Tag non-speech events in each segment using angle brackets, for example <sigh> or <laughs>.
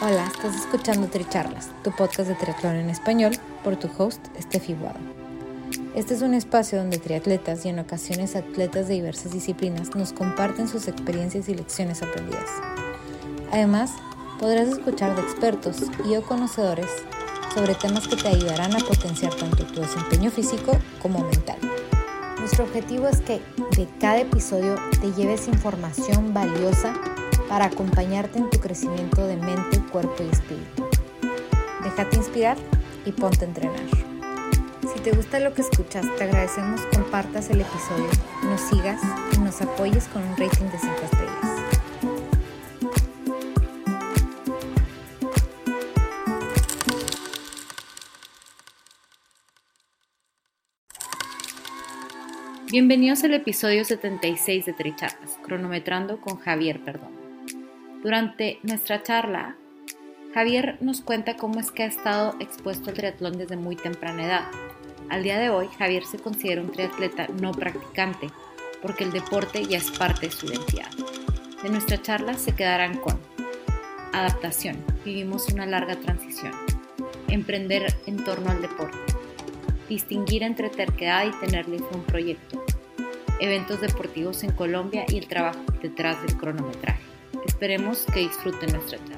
Hola, estás escuchando Tricharlas, tu podcast de triatlón en español, por tu host, Steffi Guado. Este es un espacio donde triatletas y en ocasiones atletas de diversas disciplinas nos comparten sus experiencias y lecciones aprendidas. Además, podrás escuchar de expertos y o conocedores sobre temas que te ayudarán a potenciar tanto tu desempeño físico como mental. Nuestro objetivo es que de cada episodio te lleves información valiosa para acompañarte en tu crecimiento de mente, cuerpo y espíritu. Déjate inspirar y ponte a entrenar. Si te gusta lo que escuchas, te agradecemos compartas el episodio, nos sigas y nos apoyes con un rating de 5 estrellas. Bienvenidos al episodio 76 de Tricharlas, cronometrando con Javier Perdón. Durante nuestra charla, Javier nos cuenta cómo es que ha estado expuesto al triatlón desde muy temprana edad. Al día de hoy, Javier se considera un triatleta no practicante, porque el deporte ya es parte de su identidad. De nuestra charla se quedarán con adaptación, vivimos una larga transición, emprender en torno al deporte, distinguir entre terquedad y tenerle un proyecto, eventos deportivos en Colombia y el trabajo detrás del cronometraje. Esperemos que disfruten nuestra charla.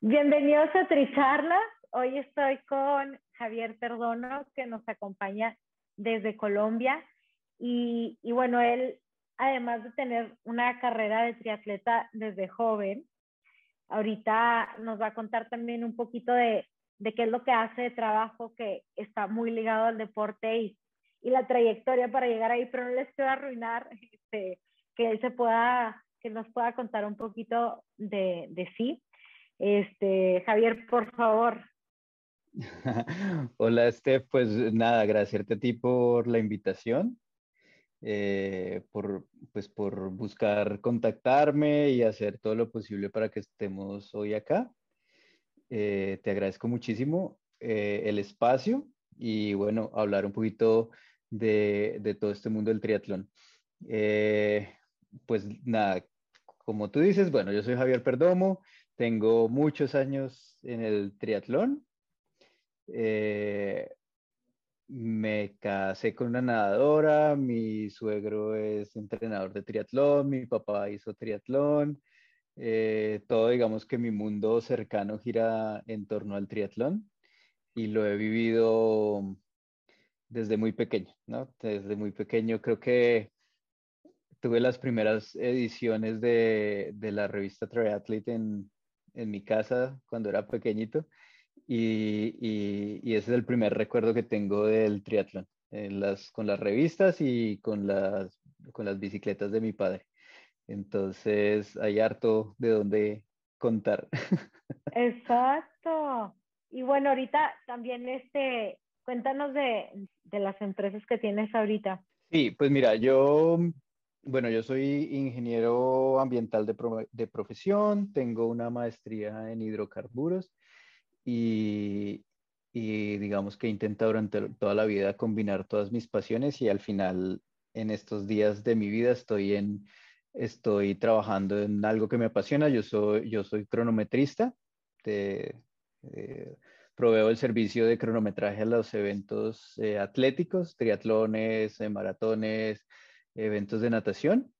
Bienvenidos a Tricharlas. Hoy estoy con Javier Perdono, que nos acompaña desde Colombia. Y, bueno, él, además de tener una carrera de triatleta desde joven, ahorita nos va a contar también un poquito de, qué es lo que hace de trabajo que está muy ligado al deporte y, la trayectoria para llegar ahí, pero no les quiero arruinar este, que él se pueda, que nos pueda contar un poquito de, de sí. Este, Javier, por favor, <laughs> Hola, Steph. Pues nada, agradecerte a ti por la invitación, eh, por, pues, por buscar contactarme y hacer todo lo posible para que estemos hoy acá. Eh, te agradezco muchísimo eh, el espacio y bueno, hablar un poquito de, de todo este mundo del triatlón. pues nada, como tú dices, bueno, yo soy Javier Perdomo, tengo muchos años en el triatlón. Eh, me casé con una nadadora, mi suegro es entrenador de triatlón, mi papá hizo triatlón, eh, todo digamos que mi mundo cercano gira en torno al triatlón y lo he vivido desde muy pequeño, ¿no? Desde muy pequeño creo que tuve las primeras ediciones de, de la revista Triathlete en, en mi casa cuando era pequeñito y, y, ese es el primer recuerdo que tengo del triatlón, las, con las revistas y con las, con las bicicletas de mi padre. Entonces hay harto de dónde contar. <laughs> Exacto. Y bueno, ahorita también este, cuéntanos de, de las empresas que tienes ahorita. Sí, pues mira, yo bueno, yo soy ingeniero ambiental de, de, profesión, tengo una maestría en hidrocarburos y, digamos que he durante toda la vida combinar todas mis pasiones y al final en estos días de mi vida estoy en estoy trabajando en algo que me apasiona. Yo soy yo soy cronometrista. Eh, proveo el servicio de cronometraje a los eventos eh, atléticos, triatlones, eh, maratones, eventos de natación.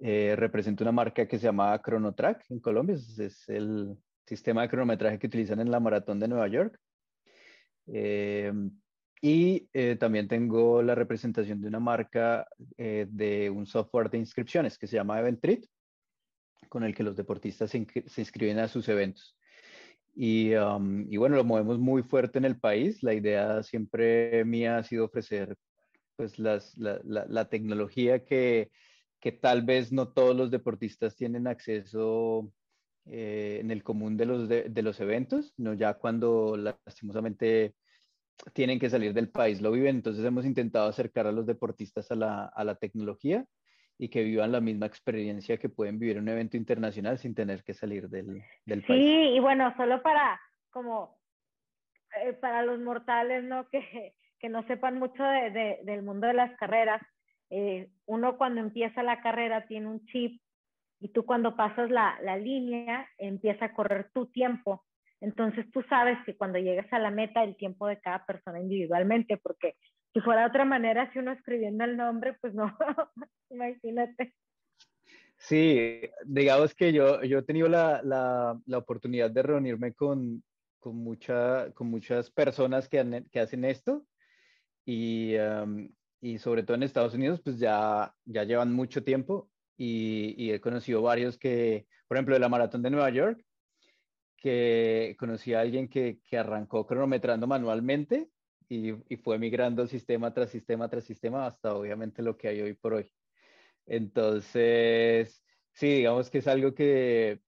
represento una marca que se llama Chronotrack en Colombia, es el, sistema de cronometraje que utilizan en la maratón de Nueva York. Eh, y eh, también tengo la representación de una marca eh, de un software de inscripciones que se llama Eventrit, con el que los deportistas se, inscriben a sus eventos. Y, um, y, bueno, lo movemos muy fuerte en el país. La idea siempre mía ha sido ofrecer pues las, la, la, la, tecnología que, que tal vez no todos los deportistas tienen acceso eh, en el común de los, de, los eventos, no ya cuando lastimosamente tienen que salir del país, lo viven. Entonces hemos intentado acercar a los deportistas a la, a la tecnología y que vivan la misma experiencia que pueden vivir en un evento internacional sin tener que salir del, del país. Sí, y bueno, solo para como eh, para los mortales, ¿no? <laughs> Que, que no sepan mucho de, de, del mundo de las carreras, eh, uno cuando empieza la carrera tiene un chip y tú cuando pasas la, la línea empieza a correr tu tiempo. Entonces tú sabes que cuando llegas a la meta el tiempo de cada persona individualmente, porque si fuera de otra manera, si uno escribiendo el nombre, pues no, <laughs> imagínate. Sí, digamos que yo, yo he tenido la, la, la oportunidad de reunirme con, con, mucha, con muchas personas que, han, que hacen esto y, um, y, sobre todo en Estados Unidos, pues ya, ya llevan mucho tiempo y, y, he conocido varios que, por ejemplo, de la Maratón de Nueva York, que conocí a alguien que, arrancó cronometrando manualmente y, y, fue migrando sistema tras sistema tras sistema hasta obviamente lo que hay hoy por hoy. Entonces, sí, digamos que es algo que,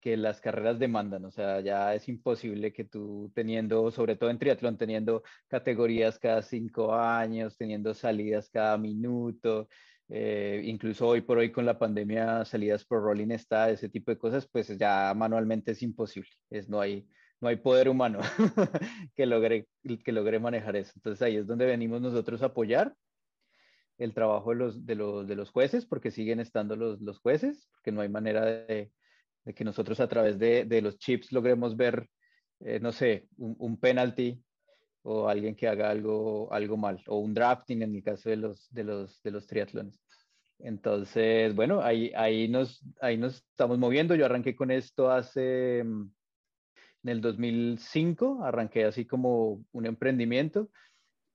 que las carreras demandan, o sea, ya es imposible que tú teniendo, sobre todo en triatlón, teniendo categorías cada cinco años, teniendo salidas cada minuto, eh, incluso hoy por hoy con la pandemia, salidas por rolling está, ese tipo de cosas, pues ya manualmente es imposible, es, no, hay, no hay poder humano <laughs> que, logre, que logre manejar eso. Entonces ahí es donde venimos nosotros a apoyar el trabajo de los, de los, de los jueces, porque siguen estando los, los jueces, porque no hay manera de, que nosotros a través de, de los chips logremos ver, eh, no sé, un, un, penalty o alguien que haga algo, algo mal, o un drafting en el caso de los, de los, de los triatlones. Entonces, bueno, ahí, ahí, nos, ahí nos estamos moviendo. Yo arranqué con esto hace, mm, en el 2005, arranqué así como un emprendimiento.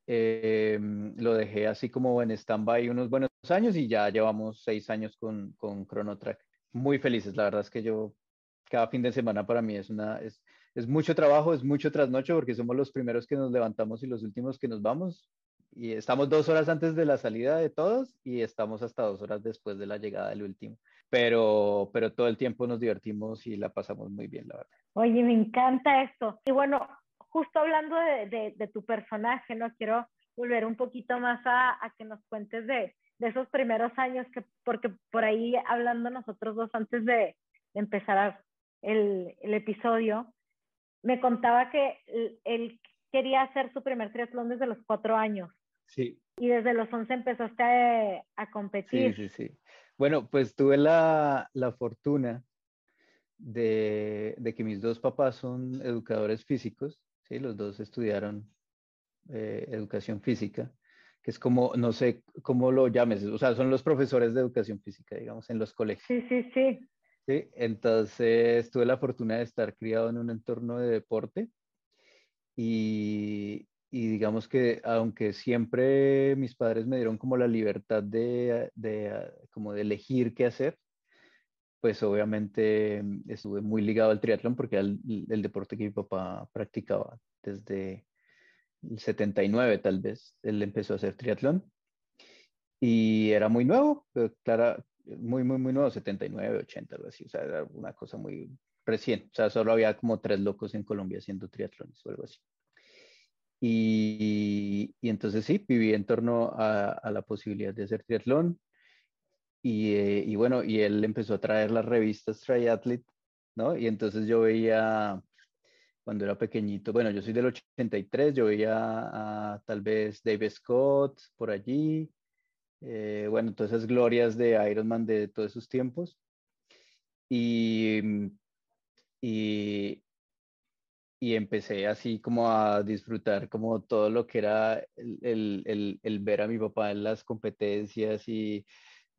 Eh, lo dejé así como en stand-by unos buenos años y ya llevamos seis años con, con ChronoTrack. Muy felices, la verdad es que yo, cada fin de semana para mí es, una, es mucho trabajo, es mucho trasnocho porque somos los primeros que nos levantamos y los últimos que nos vamos. Y estamos dos horas antes de la salida de todos y estamos hasta dos horas después de la llegada del último. Pero, pero todo el tiempo nos divertimos y la pasamos muy bien, la verdad. Oye, me encanta esto. Y bueno, justo hablando de, de, de tu personaje, ¿no? Quiero volver un poquito más a, a que nos cuentes de, de, esos primeros años, que, porque por ahí hablando nosotros dos antes de, empezar el, el, episodio, me contaba que él quería hacer su primer triatlón desde los cuatro años. Sí. Y desde los once empezaste a, a competir. Sí, sí, sí. Bueno, pues tuve la, la fortuna de, de, que mis dos papás son educadores físicos, ¿sí? los dos estudiaron eh, educación física, que es como, no sé cómo lo llames, o sea, son los profesores de educación física, digamos, en los colegios. Sí, sí, sí. Entonces tuve la fortuna de estar criado en un entorno de deporte y, digamos que aunque siempre mis padres me dieron como la libertad de, de, como de elegir qué hacer, pues obviamente estuve muy ligado al triatlón porque el, deporte que mi papá practicaba desde el 79 tal vez, él empezó a hacer triatlón y era muy nuevo, claro, muy, muy, muy nuevo, 79, 80, algo así, o sea, era una cosa muy recién, o sea, solo había como tres locos en Colombia haciendo triatlones o algo así. Y, y entonces sí, viví en torno a, a, la posibilidad de hacer triatlón. Y, eh, y, bueno, y él empezó a traer las revistas Triathlete, ¿no? Y entonces yo veía, cuando era pequeñito, bueno, yo soy del 83, yo veía a, tal vez Dave Scott por allí, eh, bueno, todas esas glorias de Ironman de todos esos tiempos. Y, y, y empecé así como a disfrutar como todo lo que era el, el, el ver a mi papá en las competencias y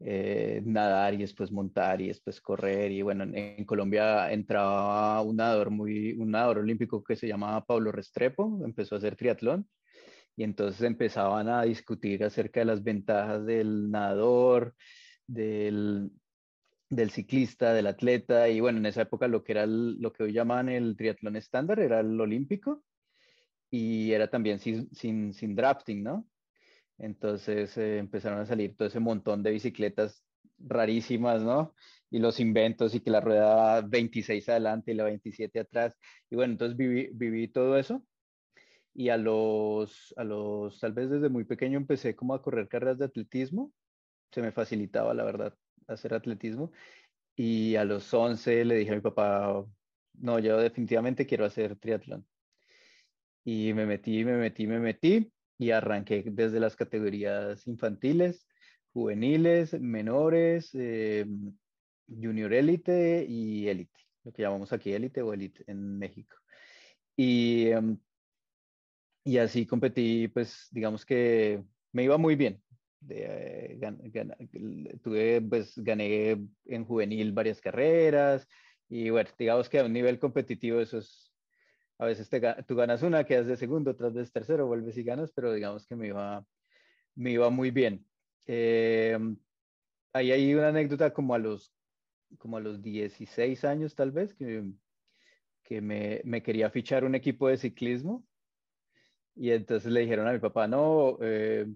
eh, nadar y después montar y después correr. Y bueno, en, en, Colombia entraba un nadador, muy, un nadador olímpico que se llamaba Pablo Restrepo, empezó a hacer triatlón y entonces empezaban a discutir acerca de las ventajas del nadador, del, del ciclista, del atleta, y bueno, en esa época lo que era lo que hoy llaman el triatlón estándar era el olímpico, y era también sin, sin, sin drafting, ¿no? Entonces eh, empezaron a salir todo ese montón de bicicletas rarísimas, ¿no? Y los inventos y que la rueda 26 adelante y la 27 atrás. Y bueno, entonces viví, viví todo eso y a los, a los, tal vez desde muy pequeño empecé como a correr carreras de atletismo, se me facilitaba la verdad hacer atletismo y a los 11 le dije a mi papá, no, yo definitivamente quiero hacer triatlón. Y me metí, me metí, me metí y arranqué desde las categorías infantiles, juveniles, menores, eh, junior élite y élite, lo que llamamos aquí élite o élite en México. Y, em, y así competí, pues digamos que me iba muy bien. De, eh, tuve, pues gané en juvenil varias carreras y bueno, digamos que a un nivel competitivo eso es, a veces te, tú ganas una, quedas de segundo, otras de tercero, vuelves y ganas, pero digamos que me iba, me iba muy bien. Eh, ahí hay una anécdota como a los, como a los 16 años tal vez, que, que me, me quería fichar un equipo de ciclismo. Y entonces le dijeron a mi papá, no, eh,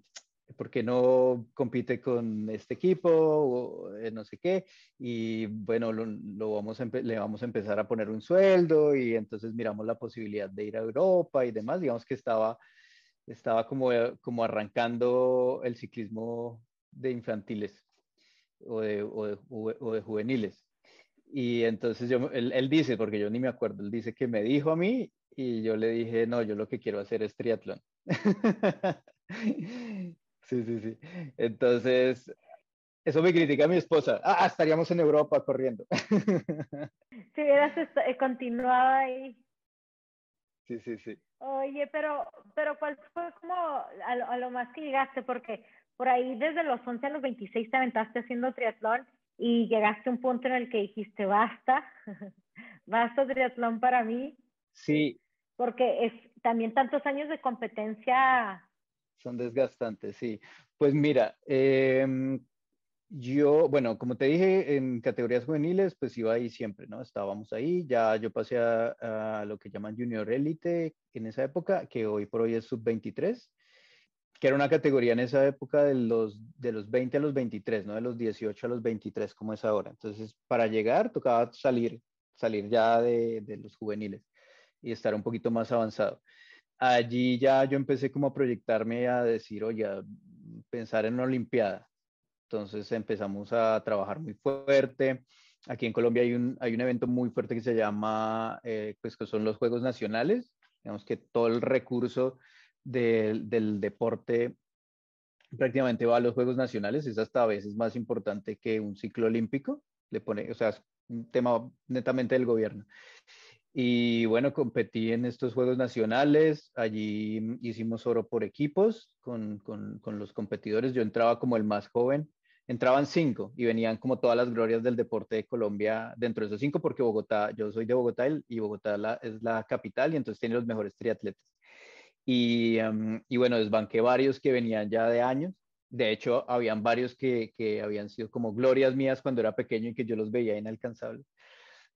¿por qué no compite con este equipo? O, eh, no sé qué. Y bueno, lo, vamos le vamos a empezar a poner un sueldo y entonces miramos la posibilidad de ir a Europa y demás. Digamos que estaba estaba como, eh, como arrancando el ciclismo de infantiles o de, o de, juveniles. Y entonces yo, él, dice, porque yo ni me acuerdo, él dice que me dijo a mí y yo le dije, no, yo lo que quiero hacer es triatlón. <laughs> sí, sí, sí. Entonces, eso me critica mi esposa. Ah, estaríamos en Europa corriendo. <laughs> si hubieras continuado ahí. Sí, sí, sí. Oye, pero, pero ¿cuál fue como a lo, más que llegaste? Porque por ahí desde los 11 a los 26 te aventaste haciendo triatlón y llegaste a un punto en el que dijiste, basta, <laughs> basta triatlón para mí. Sí. Porque es también tantos años de competencia. Son desgastantes, sí. Pues mira, eh, yo, bueno, como te dije, en categorías juveniles, pues iba ahí siempre, ¿no? Estábamos ahí, ya yo pasé a, lo que llaman Junior Elite en esa época, que hoy por hoy es Sub-23, que era una categoría en esa época de los, de los 20 a los 23, ¿no? De los 18 a los 23, como es ahora. Entonces, para llegar, tocaba salir, salir ya de, de los juveniles y estar un poquito más avanzado. Allí ya yo empecé como a proyectarme a decir, oye, pensar en una Olimpiada entonces empezamos a trabajar muy fuerte. Aquí en Colombia hay un, hay un evento muy fuerte que se llama, eh, pues que son los Juegos Nacionales. Digamos que todo el recurso del, del deporte prácticamente va a los Juegos Nacionales. Es hasta a veces más importante que un ciclo olímpico. Le pone, o sea, es un tema netamente del gobierno. Y bueno, competí en estos Juegos Nacionales, allí hicimos oro por equipos con, con, con, los competidores, yo entraba como el más joven, entraban cinco y venían como todas las glorias del deporte de Colombia dentro de esos cinco, porque Bogotá, yo soy de Bogotá y Bogotá es la capital y entonces tiene los mejores triatletas. Y, em, y, bueno, desbanqué varios que venían ya de años. De hecho, habían varios que, que habían sido como glorias mías cuando era pequeño y que yo los veía inalcanzables.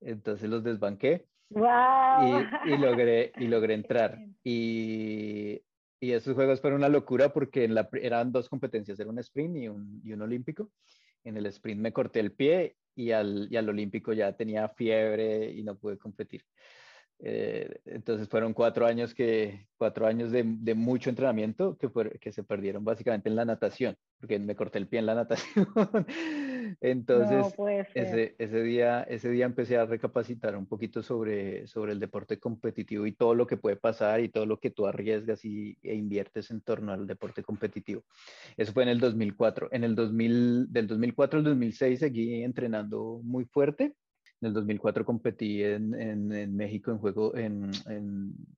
Entonces los desbanqué. Wow. Y, y, logré, y logré <laughs> entrar. Y, y esos juegos fueron una locura porque en la, eran dos competencias, era un sprint y un, y un olímpico. En el sprint me corté el pie y al, y al olímpico ya tenía fiebre y no pude competir. Eh, entonces fueron cuatro años, que, cuatro años de, de mucho entrenamiento que, que se perdieron básicamente en la natación, porque me corté el pie en la <laughs> natación. Entonces, ese, ese, día, ese día empecé a recapacitar un poquito sobre, sobre el deporte competitivo y todo lo que puede pasar y todo lo que tú arriesgas y, e inviertes en torno al deporte competitivo. Eso fue en el 2004. En el 2000, del 2004 al 2006 seguí entrenando muy fuerte. En el 2004 competí en, en, México en juego en,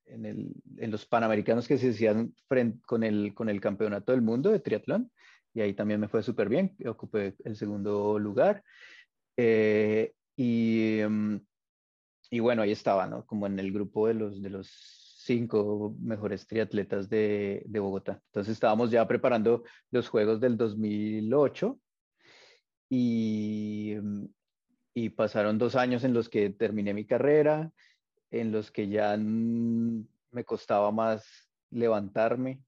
el, en, los Panamericanos que se hacían con el, con el Campeonato del Mundo de Triatlón y ahí también me fue súper bien, ocupé el segundo lugar. Eh, y, mm, y, bueno, ahí estaba, ¿no? Como en el grupo de los, de los cinco mejores triatletas de, de Bogotá. Entonces estábamos ya preparando los Juegos del 2008 y, mm, y pasaron dos años en los que terminé mi carrera, en los que ya me costaba más levantarme,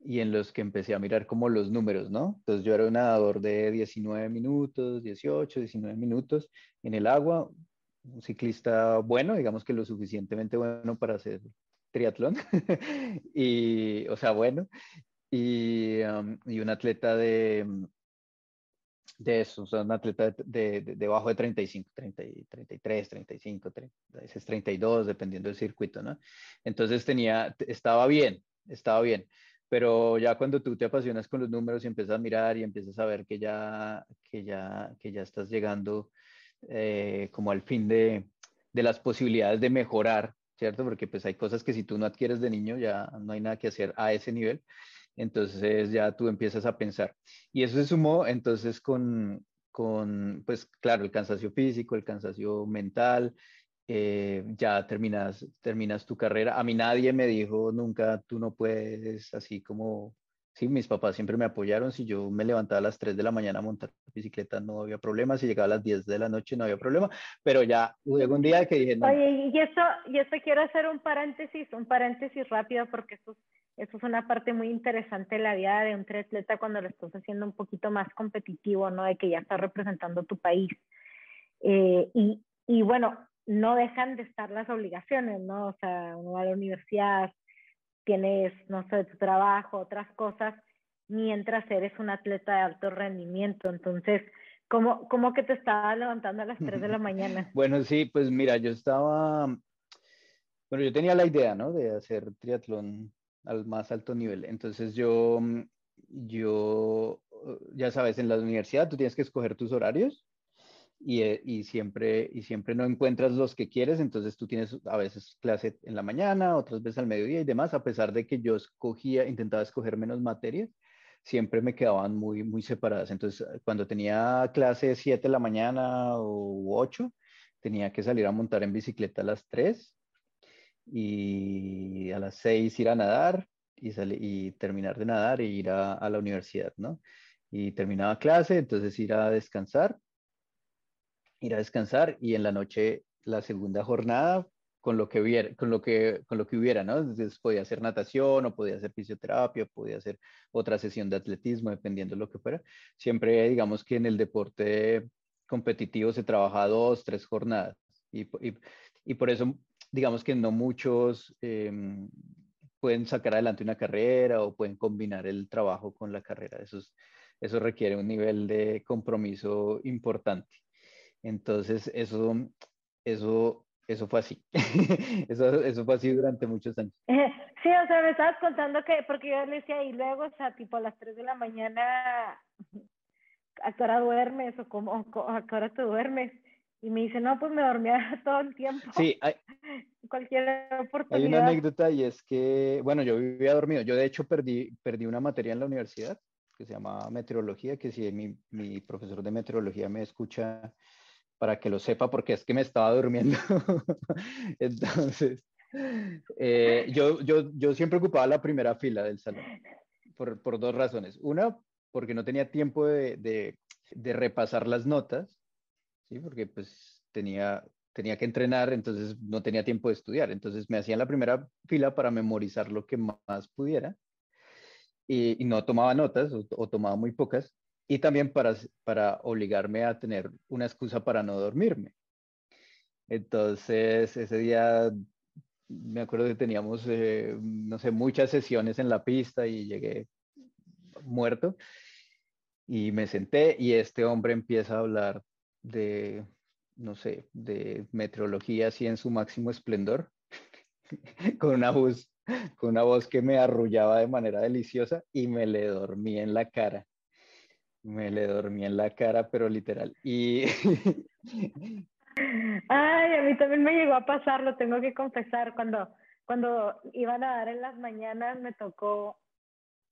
y en los que empecé a mirar como los números, ¿no? Entonces yo era un nadador de 19 minutos, 18, 19 minutos en el agua, un ciclista bueno, digamos que lo suficientemente bueno para ser triatlón, <laughs> y, o sea, bueno, y, y un atleta de, de eso, o sea, un atleta de, de, de, bajo de 35, 30, 33, 35, 30, a veces 32, dependiendo del circuito, ¿no? Entonces tenía, estaba bien, estaba bien, pero ya cuando tú te apasionas con los números y empiezas a mirar y empiezas a ver que ya, que ya, que ya estás llegando eh, como al fin de, de las posibilidades de mejorar, ¿cierto? Porque pues hay cosas que si tú no adquieres de niño ya no hay nada que hacer a ese nivel entonces ya tú empiezas a pensar. Y eso se sumó entonces con, con pues claro, el cansancio físico, el cansancio mental, eh, ya terminas, terminas tu carrera. A mí nadie me dijo nunca, tú no puedes, así como, sí, mis papás siempre me apoyaron. Si yo me levantaba a las 3 de la mañana a montar bicicleta, no había problema. Si llegaba a las 10 de la noche, no había problema. Pero ya hubo un día que dije, no. Oye, y eso, y eso quiero hacer un paréntesis, un paréntesis rápido, porque eso eso es una parte muy interesante de la vida de un triatleta cuando lo estás haciendo un poquito más competitivo, ¿no? De que ya estás representando tu país. Eh, y, y, bueno, no dejan de estar las obligaciones, ¿no? O sea, uno va a la universidad, tienes, no sé, tu trabajo, otras cosas, mientras eres un atleta de alto rendimiento. Entonces, ¿cómo, cómo que te estaba levantando a las 3 de la <laughs> mañana? Bueno, sí, pues mira, yo estaba, bueno, yo tenía la idea, ¿no? De hacer triatlón al más alto nivel. Entonces yo, yo, ya sabes, en la universidad tú tienes que escoger tus horarios y, eh, y, siempre, y siempre no encuentras los que quieres, entonces tú tienes a veces clase en la mañana, otras veces al mediodía y demás, a pesar de que yo escogía, intentaba escoger menos materias, siempre me quedaban muy, muy separadas. Entonces, cuando tenía clase 7 de la mañana o 8, tenía que salir a montar en bicicleta a las 3 y a las seis ir a nadar y, y terminar de nadar e ir a, a, la universidad, ¿no? Y terminaba clase, entonces ir a descansar, ir a descansar y en la noche la segunda jornada con lo que hubiera, con lo que, con lo que hubiera, ¿no? Entonces podía hacer natación o podía hacer fisioterapia, podía hacer otra sesión de atletismo, dependiendo de lo que fuera. Siempre, digamos que en el deporte competitivo se trabaja dos, tres jornadas. Y, y, por eso digamos que no muchos em, pueden sacar adelante una carrera o pueden combinar el trabajo con la carrera. Eso, eso requiere un nivel de compromiso importante. Entonces, eso, eso, eso fue así. <laughs> eso, eso fue así durante muchos años. Sí, o sea, me estabas contando que, porque yo le decía, y luego, o sea, tipo a las 3 de la mañana, <laughs> ¿a qué hora duermes? ¿O cómo, a qué hora te duermes? Y me dice, no, pues me dormía <laughs> todo el tiempo. Sí, hay, cualquier oportunidad. Hay una anécdota y es que, bueno, yo vivía dormido. Yo de hecho perdí, perdí una materia en la universidad que se llama meteorología, que si mi, mi profesor de meteorología me escucha para que lo sepa, porque es que me estaba durmiendo. <laughs> Entonces, eh, yo, yo, yo siempre ocupaba la primera fila del salón, por, por dos razones. Una, porque no tenía tiempo de, de, de repasar las notas ¿sí? Porque pues tenía, tenía que entrenar, entonces no tenía tiempo de estudiar. Entonces me hacía en la primera fila para memorizar lo que más pudiera y, no tomaba notas o, tomaba muy pocas y también para, para obligarme a tener una excusa para no dormirme. Entonces ese día me acuerdo que teníamos, eh, no sé, muchas sesiones en la pista y llegué muerto y me senté y este hombre empieza a hablar de, no sé, de meteorología así en su máximo esplendor, <laughs> con una voz, con una voz que me arrullaba de manera deliciosa y me le dormí en la cara. Me le dormí en la cara, pero literal. Y... <laughs> Ay, a mí también me llegó a pasar, lo tengo que confesar, cuando, cuando iban a dar en las mañanas me tocó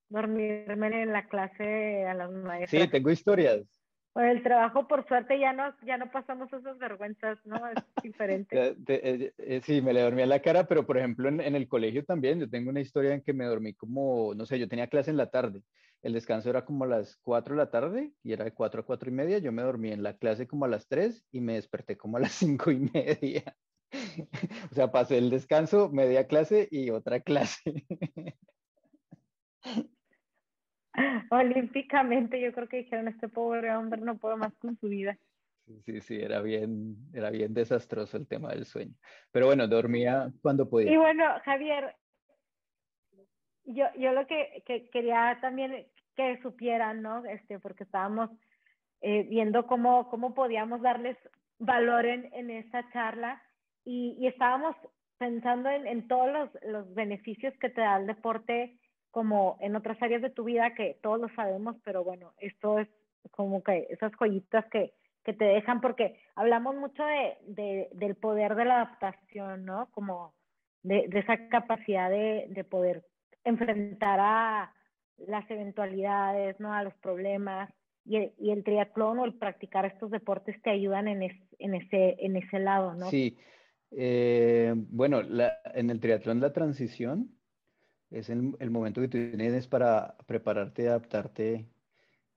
dormirme en la clase a las maestras. Sí, tengo historias el trabajo, por suerte, ya no, ya no pasamos esas vergüenzas, ¿no? Es <laughs> diferente. Eh, eh, sí, me le dormí en la cara, pero por ejemplo en, en, el colegio también, yo tengo una historia en que me dormí como, no sé, yo tenía clase en la tarde, el descanso era como a las 4 de la tarde y era de 4 a 4 y media, yo me dormí en la clase como a las 3 y me desperté como a las <laughs> 5 y media. <laughs> o sea, pasé el descanso, media clase y otra clase. <laughs> olímpicamente yo creo que dijeron, este pobre hombre no puede más con su vida. Sí, sí, era bien, era bien desastroso el tema del sueño. Pero bueno, dormía cuando podía. Y bueno, Javier, yo, yo lo que, que quería también que supieran, ¿no? Este, porque estábamos eh, viendo cómo, cómo podíamos darles valor en, en esta charla y, y estábamos pensando en, en todos los, los, beneficios que te da el deporte como en otras áreas de tu vida que todos lo sabemos, pero bueno, esto es como que esas joyitas que, que te dejan, porque hablamos mucho de, de, del poder de la adaptación, ¿no? Como de, de esa capacidad de, de, poder enfrentar a las eventualidades, ¿no? A los problemas. Y el, y el triatlón o el practicar estos deportes te ayudan en, es, en, ese, en ese lado, ¿no? Sí. Eh, bueno, la, en el triatlón la transición es el, el, momento que tú tienes para prepararte y adaptarte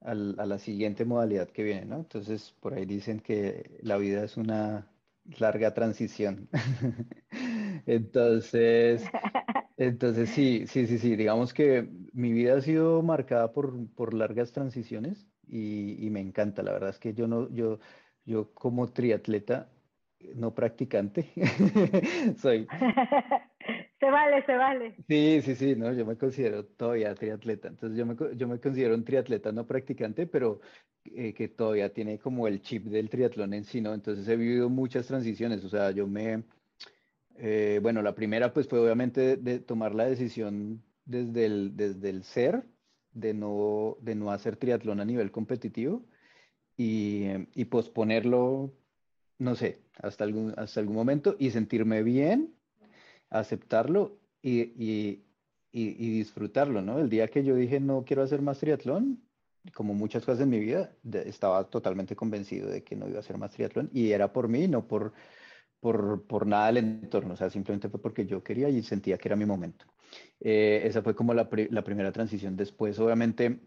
al, a la siguiente modalidad que viene, ¿no? Entonces, por ahí dicen que la vida es una larga transición. <laughs> entonces, <laughs> entonces sí, sí, sí, sí, digamos que mi vida ha sido marcada por, por largas transiciones y, y, me encanta, la verdad es que yo no, yo, yo como triatleta, no practicante, <laughs> soy, se vale, se vale. Sí, sí, sí, no, yo me considero todavía triatleta. Entonces yo me, yo me considero un triatleta no practicante, pero eh, que todavía tiene como el chip del triatlón en sí, ¿no? Entonces he vivido muchas transiciones. O sea, yo me, eh, bueno, la primera pues fue obviamente de, tomar la decisión desde el, desde el ser, de no, de no hacer triatlón a nivel competitivo y, y posponerlo, no sé, hasta algún, hasta algún momento y sentirme bien aceptarlo y, y, y, disfrutarlo, ¿no? El día que yo dije no quiero hacer más triatlón, como muchas cosas en mi vida, estaba totalmente convencido de que no iba a hacer más triatlón y era por mí, no por, por, por nada del entorno, o sea, simplemente fue porque yo quería y sentía que era mi momento. Eh, esa fue como la, la, primera transición. Después, obviamente,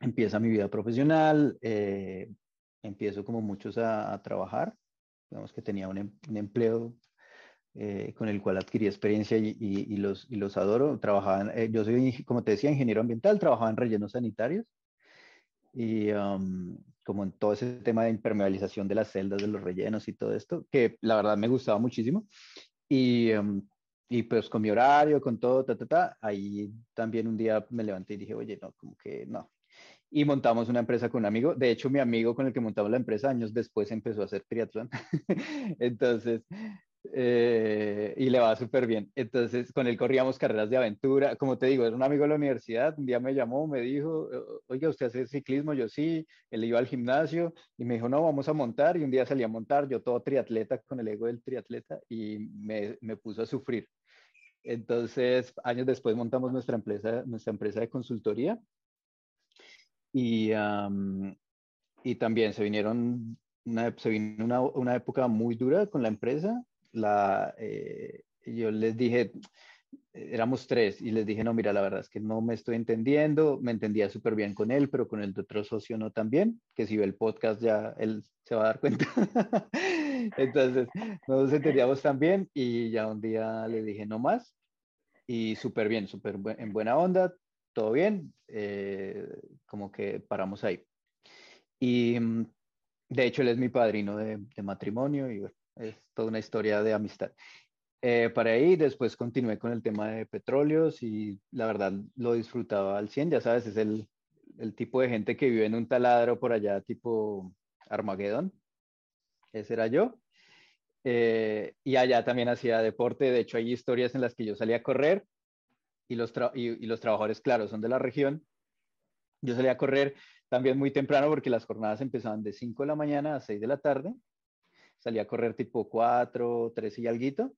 empieza mi vida profesional, eh, empiezo como muchos a, a trabajar, digamos que tenía un, un empleo eh, con el cual adquirí experiencia y, los, y los adoro. Trabajaban, eh, yo soy, como te decía, ingeniero ambiental, trabajaba en rellenos sanitarios y um, como en todo ese tema de impermeabilización de las celdas, de los rellenos y todo esto, que la verdad me gustaba muchísimo. Y, um, pues con mi horario, con todo, ta, ta, ta, ahí también un día me levanté y dije, oye, no, como que no. Y montamos una empresa con un amigo. De hecho, mi amigo con el que montamos la empresa años después empezó a hacer triatlón. <laughs> Entonces, eh, y le va súper bien. Entonces, con él corríamos carreras de aventura. Como te digo, es un amigo de la universidad. Un día me llamó, me dijo, oiga, ¿usted hace ciclismo? Yo sí. Él iba al gimnasio y me dijo, no, vamos a montar. Y un día salí a montar, yo todo triatleta, con el ego del triatleta, y me, me puso a sufrir. Entonces, años después montamos nuestra empresa, nuestra empresa de consultoría. Y, um, y también se vinieron una, se vino una, una época muy dura con la empresa la, eh, yo les dije, éramos tres y les dije, no, mira, la verdad es que no me estoy entendiendo, me entendía súper bien con él, pero con el otro socio no tan bien, que si ve el podcast ya él se va a dar cuenta. <laughs> Entonces, no nos entendíamos tan bien y ya un día le dije, no más, y súper bien, súper bu en buena onda, todo bien, eh, como que paramos ahí. Y mm, de hecho él es mi padrino de, de matrimonio y bueno, es toda una historia de amistad. Eh, para ahí después continué con el tema de petróleos y la verdad lo disfrutaba al 100, ya sabes, es el, el tipo de gente que vive en un taladro por allá tipo Armagedón. Ese era yo. Eh, y allá también hacía deporte, de hecho hay historias en las que yo salía a correr y los, y, y los trabajadores, claro, son de la región. Yo salía a correr también muy temprano porque las jornadas empezaban de 5 de la mañana a 6 de la tarde salía a correr tipo 4, 3 y alguito.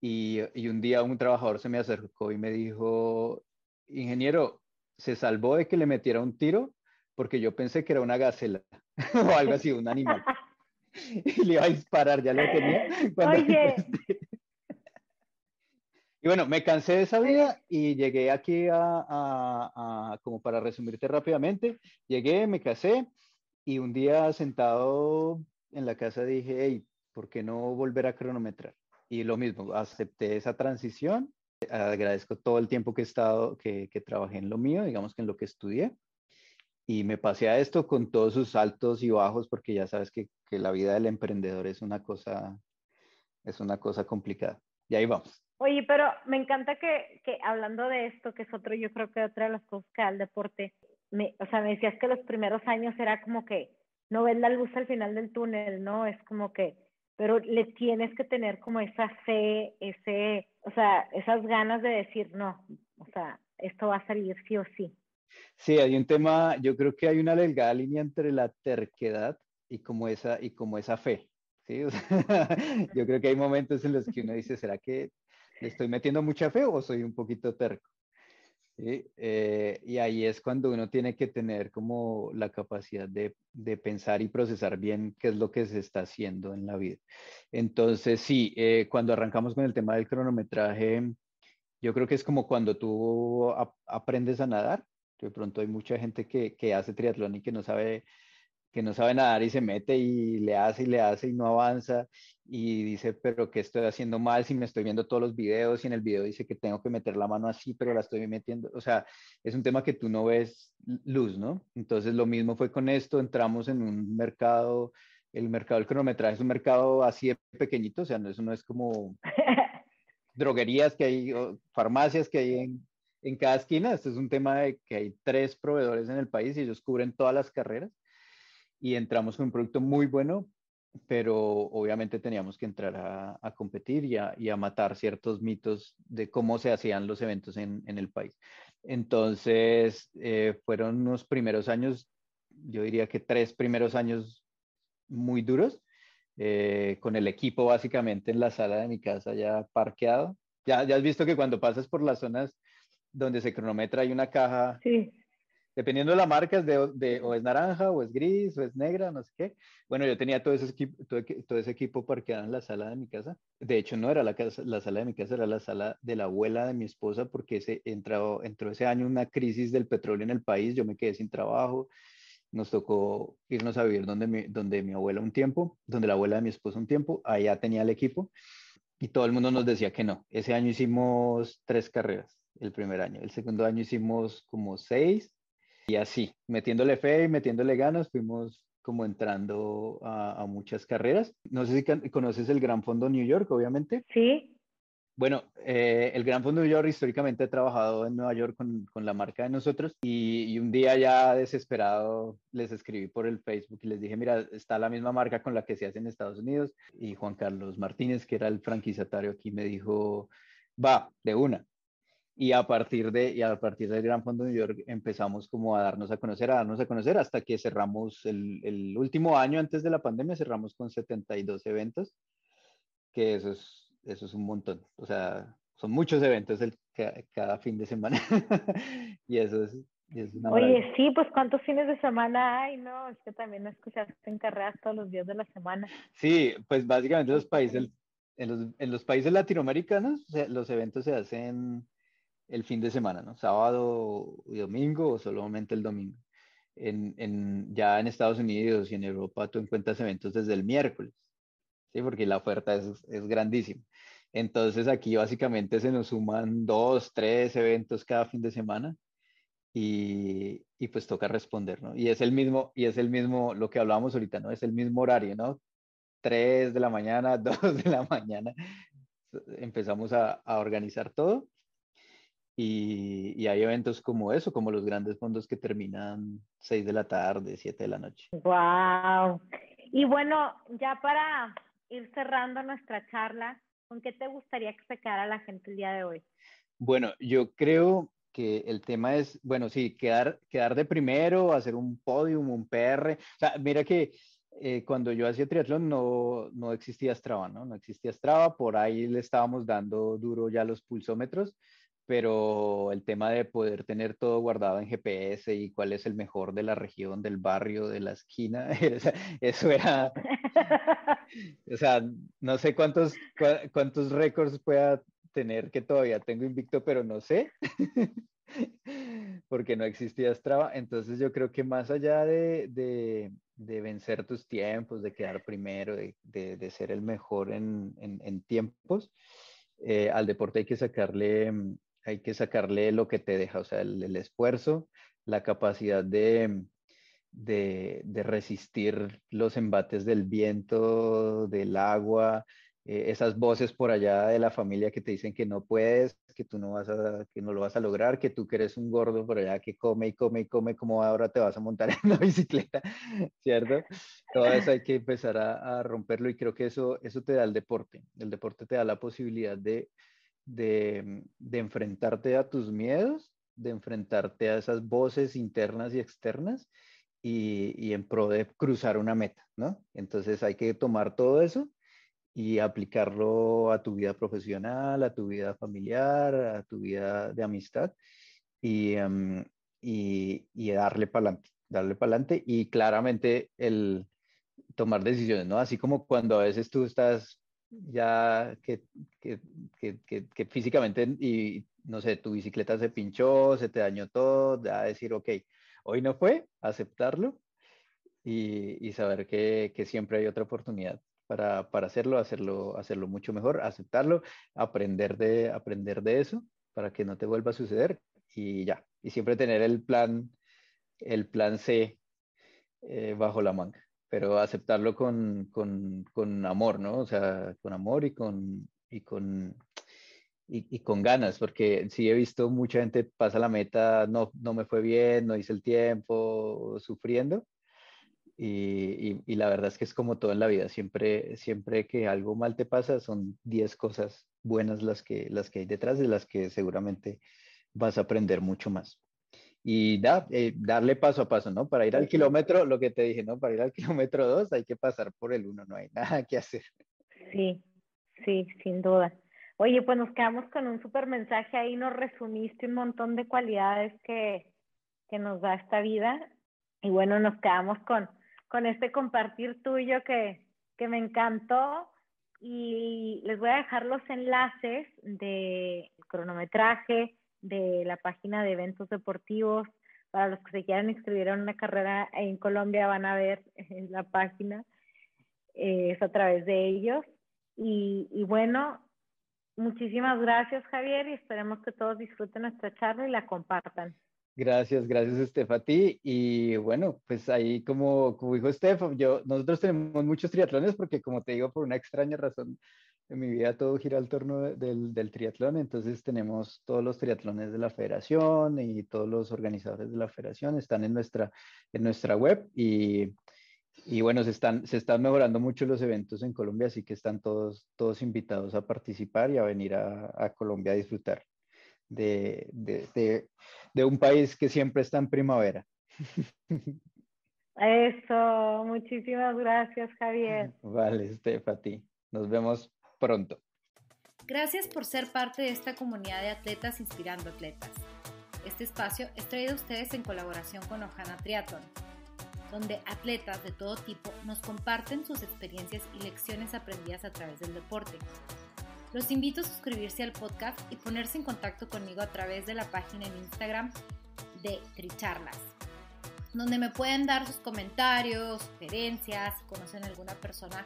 Y, y, un día un trabajador se me acercó y me dijo, ingeniero, se salvó de que le metiera un tiro porque yo pensé que era una gacela <laughs> o algo así, un animal. <laughs> y le iba a disparar, ya lo tenía. <laughs> Oye. Y bueno, me cansé de esa vida y llegué aquí a, a, a, como para resumirte rápidamente, llegué, me casé y un día sentado en la casa dije, hey, ¿por qué no volver a cronometrar? Y lo mismo, acepté esa transición, agradezco todo el tiempo que he estado, que, que trabajé en lo mío, digamos que en lo que estudié. y me pasé a esto con todos sus altos y bajos, porque ya sabes que, que la vida del emprendedor es una cosa, es una cosa complicada. Y ahí vamos. Oye, pero me encanta que, que hablando de esto, que es otro, yo creo que otra de las cosas que da el deporte, me, o sea, me decías que los primeros años era como que no ves la luz al final del túnel, ¿no? Es como que, pero le tienes que tener como esa fe, ese, o sea, esas ganas de decir, no, o sea, esto va a salir sí o sí. Sí, hay un tema, yo creo que hay una delgada línea entre la terquedad y como esa, y como esa fe. ¿sí? <laughs> yo creo que hay momentos en los que uno dice, <laughs> ¿será que le estoy metiendo mucha fe o soy un poquito terco? Eh, y ahí es cuando uno tiene que tener como la capacidad de, de, pensar y procesar bien qué es lo que se está haciendo en la vida. Entonces, sí, eh, cuando arrancamos con el tema del cronometraje, yo creo que es como cuando tú aprendes a nadar. De pronto hay mucha gente que, que hace triatlón y que no sabe que no sabe nadar y se mete y le hace y le hace y no avanza y dice, pero ¿qué estoy haciendo mal si me estoy viendo todos los videos y en el video dice que tengo que meter la mano así, pero la estoy metiendo? O sea, es un tema que tú no ves luz, ¿no? Entonces lo mismo fue con esto, entramos en un mercado, el mercado del cronometraje es un mercado así de pequeñito, o sea, no, eso no es como <laughs> droguerías que hay, farmacias que hay en, en cada esquina, esto es un tema de que hay tres proveedores en el país y ellos cubren todas las carreras y entramos con un producto muy bueno, pero obviamente teníamos que entrar a, competir y a, y a, matar ciertos mitos de cómo se hacían los eventos en, el país. Entonces, eh, fueron unos primeros años, yo diría que tres primeros años muy duros, eh, con el equipo básicamente en la sala de mi casa ya parqueado. Ya, ya has visto que cuando pasas por las zonas donde se cronometra hay una caja sí dependiendo de la marca, es de, o es naranja, o es gris, o es negra, no sé qué. Bueno, yo tenía todo ese equipo, todo, ese equipo parqueado en la sala de mi casa. De hecho, no era la, casa, la sala de mi casa, era la sala de la abuela de mi esposa, porque ese, entró, entró ese año una crisis del petróleo en el país, yo me quedé sin trabajo, nos tocó irnos a vivir donde mi, donde mi abuela un tiempo, donde la abuela de mi esposa un tiempo, allá tenía el equipo, y todo el mundo nos decía que no. Ese año hicimos tres carreras, el primer año. El segundo año hicimos como seis, y así, metiéndole fe y metiéndole ganas, fuimos como entrando a, muchas carreras. No sé si conoces el Gran Fondo New York, obviamente. Sí. Bueno, eh, el Gran Fondo New York históricamente ha trabajado en Nueva York con, con la marca de nosotros y, y, un día ya desesperado les escribí por el Facebook y les dije, mira, está la misma marca con la que se hace en Estados Unidos y Juan Carlos Martínez, que era el franquiciatario aquí, me dijo, va, de una y a partir de y a partir del Gran Fondo de New York empezamos como a darnos a conocer, a darnos a conocer hasta que cerramos el, el, último año antes de la pandemia cerramos con 72 eventos, que eso es eso es un montón, o sea, son muchos eventos el, cada, fin de semana <laughs> y eso es, una Oye, sí, pues cuántos fines de semana hay, ¿no? Es que también no escuchaste en carreras todos los días de la semana. Sí, pues básicamente los países, en los, en los países latinoamericanos los eventos se hacen el fin de semana, ¿no? Sábado y domingo o solamente el domingo. En, en, ya en Estados Unidos y en Europa tú encuentras eventos desde el miércoles, ¿sí? Porque la oferta es, es grandísima. Entonces aquí básicamente se nos suman dos, tres eventos cada fin de semana y, y, pues toca responder, ¿no? Y es el mismo, y es el mismo, lo que hablábamos ahorita, ¿no? Es el mismo horario, ¿no? Tres de la mañana, <laughs> dos de la mañana, empezamos a, a organizar todo y, hay eventos como eso, como los grandes fondos que terminan 6 de la tarde, 7 de la noche. ¡Wow! Y bueno, ya para ir cerrando nuestra charla, ¿con qué te gustaría se quedara la gente el día de hoy? Bueno, yo creo que el tema es, bueno, sí, quedar, quedar de primero, hacer un podium, un PR. O sea, mira que eh, cuando yo hacía triatlón no, no existía Strava, ¿no? No existía Strava, por ahí le estábamos dando duro ya los pulsómetros pero el tema de poder tener todo guardado en GPS y cuál es el mejor de la región, del barrio, de la esquina, <laughs> eso era, o sea, no sé cuántos, cuántos récords pueda tener que todavía tengo invicto, pero no sé, <laughs> porque no existía Strava. Entonces yo creo que más allá de, de, de vencer tus tiempos, de quedar primero, de, de ser el mejor en, en, en tiempos, eh, al deporte hay que sacarle hay que sacarle lo que te deja, o sea, el, esfuerzo, la capacidad de, de, de, resistir los embates del viento, del agua, eh, esas voces por allá de la familia que te dicen que no puedes, que tú no vas a, que no lo vas a lograr, que tú que eres un gordo por allá que come y come y come, como ahora te vas a montar <laughs> en una bicicleta, ¿cierto? Todo eso hay que empezar a, a, romperlo y creo que eso, eso te da el deporte. El deporte te da la posibilidad de, de, enfrentarte a tus miedos, de enfrentarte a esas voces internas y externas y, en pro de cruzar una meta, ¿no? Entonces hay que tomar todo eso y aplicarlo a tu vida profesional, a tu vida familiar, a tu vida de amistad y, um, y, y darle para adelante, darle para adelante y claramente el tomar decisiones, ¿no? Así como cuando a veces tú estás ya que, que, que, que, físicamente y no sé, tu bicicleta se pinchó, se te dañó todo, ya decir, ok, hoy no fue, aceptarlo y, y saber que, siempre hay otra oportunidad para, para, hacerlo, hacerlo, hacerlo mucho mejor, aceptarlo, aprender de, aprender de eso para que no te vuelva a suceder y ya. Y siempre tener el plan, el plan C eh, bajo la manga, pero aceptarlo con, con, con, amor, ¿no? O sea, con amor y con, y con, y, y, con ganas, porque sí he visto mucha gente pasa la meta, no, no me fue bien, no hice el tiempo, sufriendo, y, y, la verdad es que es como todo en la vida, siempre, siempre que algo mal te pasa son 10 cosas buenas las que, las que hay detrás de las que seguramente vas a aprender mucho más. Y da, eh, darle paso a paso, ¿no? Para ir al kilómetro, lo que te dije, ¿no? Para ir al <laughs> kilómetro 2 hay que pasar por el 1, no hay nada que hacer. Sí, sí, sin duda. Oye, pues nos quedamos con un súper mensaje ahí, nos resumiste un montón de cualidades que, que nos da esta vida. Y bueno, nos quedamos con, con este compartir tuyo que, que me encantó y les voy a dejar los enlaces de cronometraje, de la página de eventos deportivos. Para los que se quieran inscribir en una carrera en Colombia van a ver en la página, eh, es a través de ellos. Y, y bueno, muchísimas gracias Javier y esperemos que todos disfruten nuestra charla y la compartan. Gracias, gracias Estef a ti. Y bueno, pues ahí como, como dijo Estef, yo, nosotros tenemos muchos triatlones porque como te digo, por una extraña razón, en mi vida todo gira al torno del, del triatlón, entonces tenemos todos los triatlones de la federación y todos los organizadores de la federación están en nuestra, en nuestra web y, y bueno, se están, se están mejorando mucho los eventos en Colombia, así que están todos, todos invitados a participar y a venir a, a Colombia a disfrutar de, de, de, de un país que siempre está en primavera. <laughs> Eso, muchísimas gracias, Javier. Vale, Stefati. Nos vemos pronto. Gracias por ser parte de esta comunidad de atletas inspirando atletas. Este espacio es traído a ustedes en colaboración con Ojana Triathlon, donde atletas de todo tipo nos comparten sus experiencias y lecciones aprendidas a través del deporte. Los invito a suscribirse al podcast y ponerse en contacto conmigo a través de la página en Instagram de Tricharlas, donde me pueden dar sus comentarios, sugerencias, si conocen alguna persona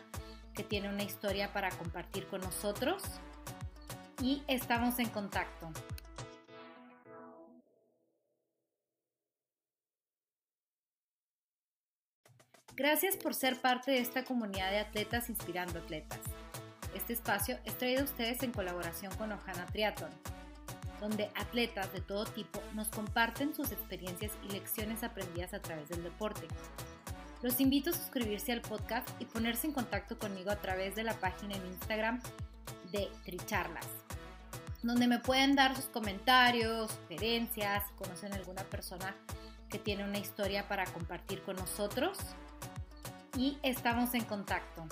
que tiene una historia para compartir con nosotros. Y estamos en contacto. Gracias por ser parte de esta comunidad de atletas inspirando atletas. Este espacio es traído a ustedes en colaboración con Ojana Triathlon, donde atletas de todo tipo nos comparten sus experiencias y lecciones aprendidas a través del deporte. Los invito a suscribirse al podcast y ponerse en contacto conmigo a través de la página en Instagram de Tricharlas, donde me pueden dar sus comentarios, sugerencias, si conocen alguna persona que tiene una historia para compartir con nosotros. Y estamos en contacto.